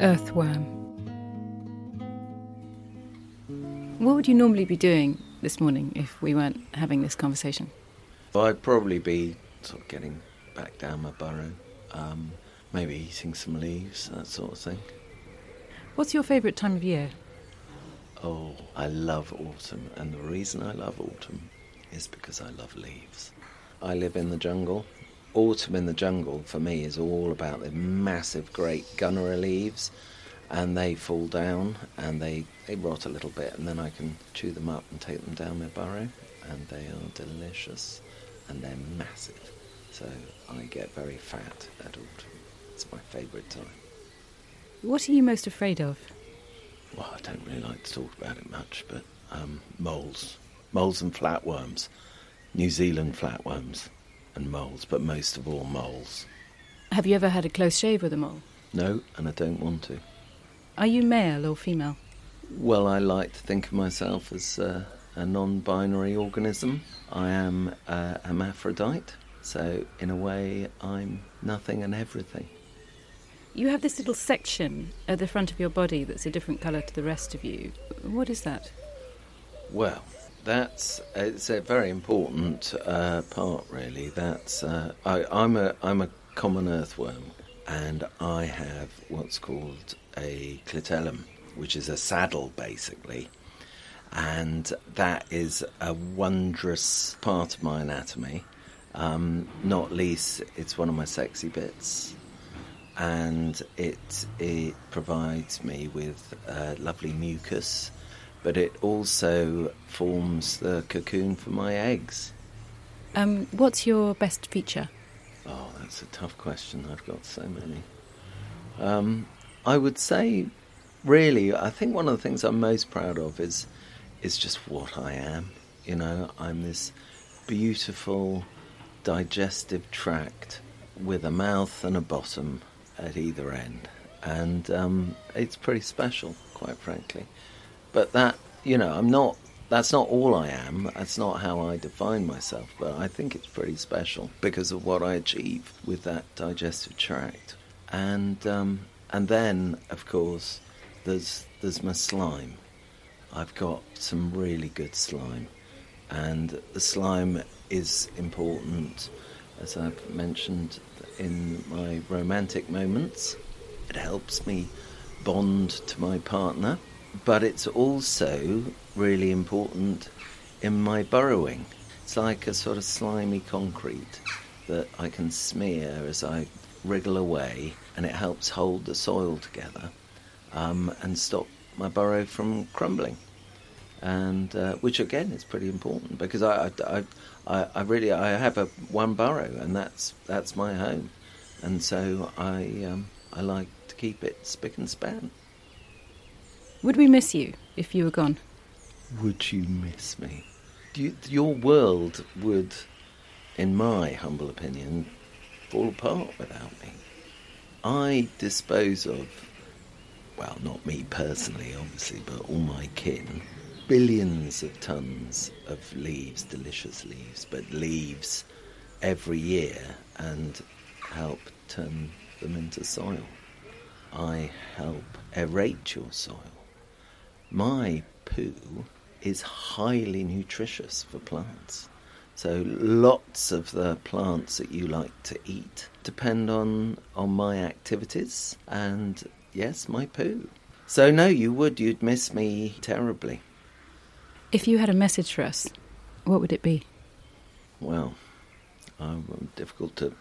earthworm. What would you normally be doing this morning if we weren't having this conversation? I'd probably be sort of getting back down my burrow, um, maybe eating some leaves, that sort of thing. What's your favourite time of year? Oh, I love autumn, and the reason I love autumn is because I love leaves. I live in the jungle. Autumn in the jungle for me is all about the massive, great gunnera leaves, and they fall down and they, they rot a little bit, and then I can chew them up and take them down my burrow, and they are delicious and they're massive. So I get very fat at autumn. It's my favourite time. What are you most afraid of? Well, I don't really like to talk about it much, but um, moles. Moles and flatworms. New Zealand flatworms and moles, but most of all moles. Have you ever had a close shave with a mole? No, and I don't want to. Are you male or female? Well, I like to think of myself as uh, a non binary organism. I am a hermaphrodite, so in a way, I'm nothing and everything. You have this little section at the front of your body that's a different colour to the rest of you. What is that? Well, that's it's a very important uh, part, really. That's uh, I, I'm a I'm a common earthworm, and I have what's called a clitellum, which is a saddle, basically, and that is a wondrous part of my anatomy. Um, not least, it's one of my sexy bits, and it it provides me with uh, lovely mucus, but it also forms the cocoon for my eggs. Um, what's your best feature? Oh, that's a tough question. I've got so many. Um, I would say, really, I think one of the things I'm most proud of is is just what I am. You know, I'm this beautiful digestive tract with a mouth and a bottom at either end, and um, it's pretty special, quite frankly. But that, you know, I'm not. That's not all I am. That's not how I define myself. But I think it's pretty special because of what I achieve with that digestive tract, and um, and then, of course, there's there's my slime. I've got some really good slime, and the slime is important, as I've mentioned in my romantic moments. It helps me bond to my partner, but it's also really important in my burrowing. It's like a sort of slimy concrete that I can smear as I wriggle away, and it helps hold the soil together um, and stop my burrow from crumbling. And uh, which again is pretty important because I, I, I, I really I have a one burrow and that's that's my home, and so I um, I like to keep it spick and span. Would we miss you if you were gone? Would you miss me? You, your world would, in my humble opinion, fall apart without me. I dispose of, well, not me personally, obviously, but all my kin, billions of tons of leaves, delicious leaves, but leaves every year and help turn them into soil. I help aerate your soil. My poo is highly nutritious for plants. So lots of the plants that you like to eat depend on on my activities and yes, my poo. So no, you would you'd miss me terribly. If you had a message for us, what would it be? Well, I'm difficult to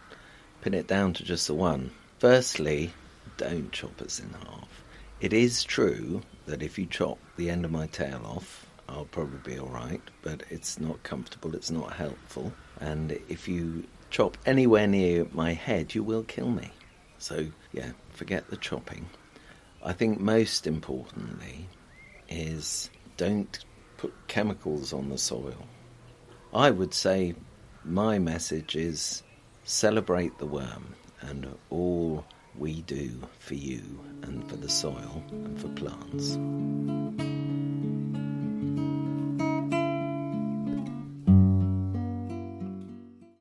pin it down to just the one. Firstly, don't chop us in half. It is true that if you chop the end of my tail off, I'll probably be all right, but it's not comfortable, it's not helpful. And if you chop anywhere near my head, you will kill me. So, yeah, forget the chopping. I think most importantly is don't put chemicals on the soil. I would say my message is celebrate the worm and all we do for you and for the soil and for plants.